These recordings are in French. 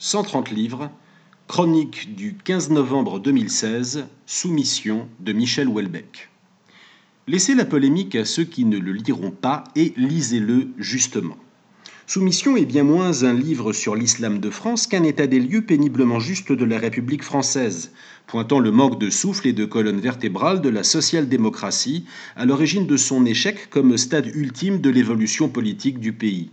130 livres, chronique du 15 novembre 2016, soumission de Michel Houellebecq. Laissez la polémique à ceux qui ne le liront pas et lisez-le justement. Soumission est bien moins un livre sur l'islam de France qu'un état des lieux péniblement juste de la République française, pointant le manque de souffle et de colonne vertébrale de la social-démocratie à l'origine de son échec comme stade ultime de l'évolution politique du pays.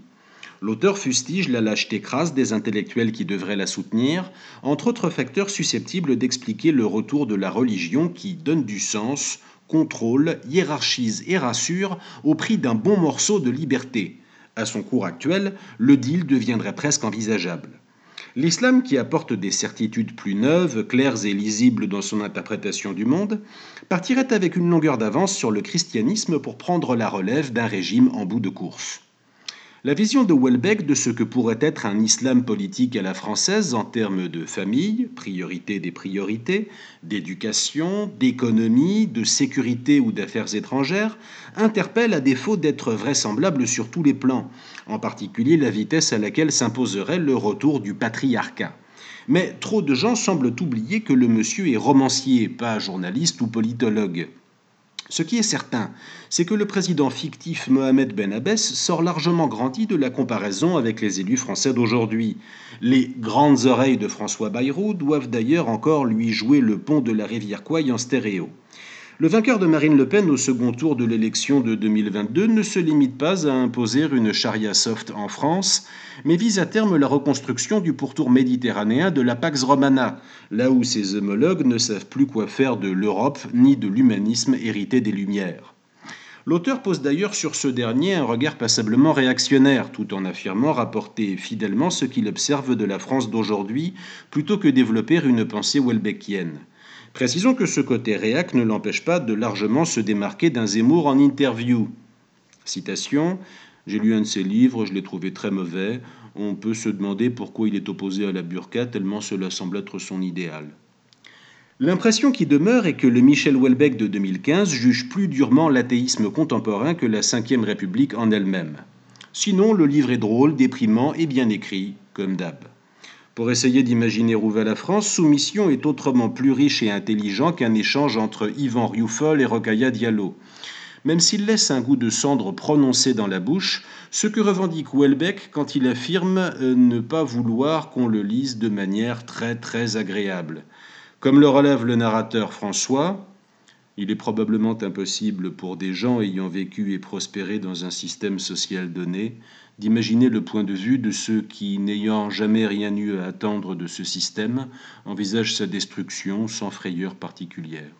L'auteur fustige la lâcheté crasse des intellectuels qui devraient la soutenir, entre autres facteurs susceptibles d'expliquer le retour de la religion qui donne du sens, contrôle, hiérarchise et rassure au prix d'un bon morceau de liberté à son cours actuel, le deal deviendrait presque envisageable. L'islam, qui apporte des certitudes plus neuves, claires et lisibles dans son interprétation du monde, partirait avec une longueur d'avance sur le christianisme pour prendre la relève d'un régime en bout de course. La vision de Welbeck de ce que pourrait être un islam politique à la française en termes de famille, priorité des priorités, d'éducation, d'économie, de sécurité ou d'affaires étrangères, interpelle à défaut d'être vraisemblable sur tous les plans, en particulier la vitesse à laquelle s'imposerait le retour du patriarcat. Mais trop de gens semblent oublier que le monsieur est romancier, pas journaliste ou politologue. Ce qui est certain, c'est que le président fictif Mohamed Ben Abbès sort largement grandi de la comparaison avec les élus français d'aujourd'hui. Les grandes oreilles de François Bayrou doivent d'ailleurs encore lui jouer le pont de la rivière Quaille en stéréo. Le vainqueur de Marine Le Pen au second tour de l'élection de 2022 ne se limite pas à imposer une charia soft en France, mais vise à terme la reconstruction du pourtour méditerranéen de la Pax Romana, là où ses homologues ne savent plus quoi faire de l'Europe ni de l'humanisme hérité des Lumières. L'auteur pose d'ailleurs sur ce dernier un regard passablement réactionnaire, tout en affirmant rapporter fidèlement ce qu'il observe de la France d'aujourd'hui, plutôt que développer une pensée welbeckienne. Précisons que ce côté réac ne l'empêche pas de largement se démarquer d'un Zemmour en interview. Citation J'ai lu un de ses livres, je l'ai trouvé très mauvais. On peut se demander pourquoi il est opposé à la burqa, tellement cela semble être son idéal. L'impression qui demeure est que le Michel Houellebecq de 2015 juge plus durement l'athéisme contemporain que la Ve République en elle-même. Sinon, le livre est drôle, déprimant et bien écrit, comme d'hab. Pour essayer d'imaginer où va la France, Soumission est autrement plus riche et intelligent qu'un échange entre Yvan Rioufol et Rokhaya Diallo. Même s'il laisse un goût de cendre prononcé dans la bouche, ce que revendique Houellebecq quand il affirme euh, ne pas vouloir qu'on le lise de manière très très agréable. Comme le relève le narrateur François, il est probablement impossible pour des gens ayant vécu et prospéré dans un système social donné d'imaginer le point de vue de ceux qui, n'ayant jamais rien eu à attendre de ce système, envisagent sa destruction sans frayeur particulière.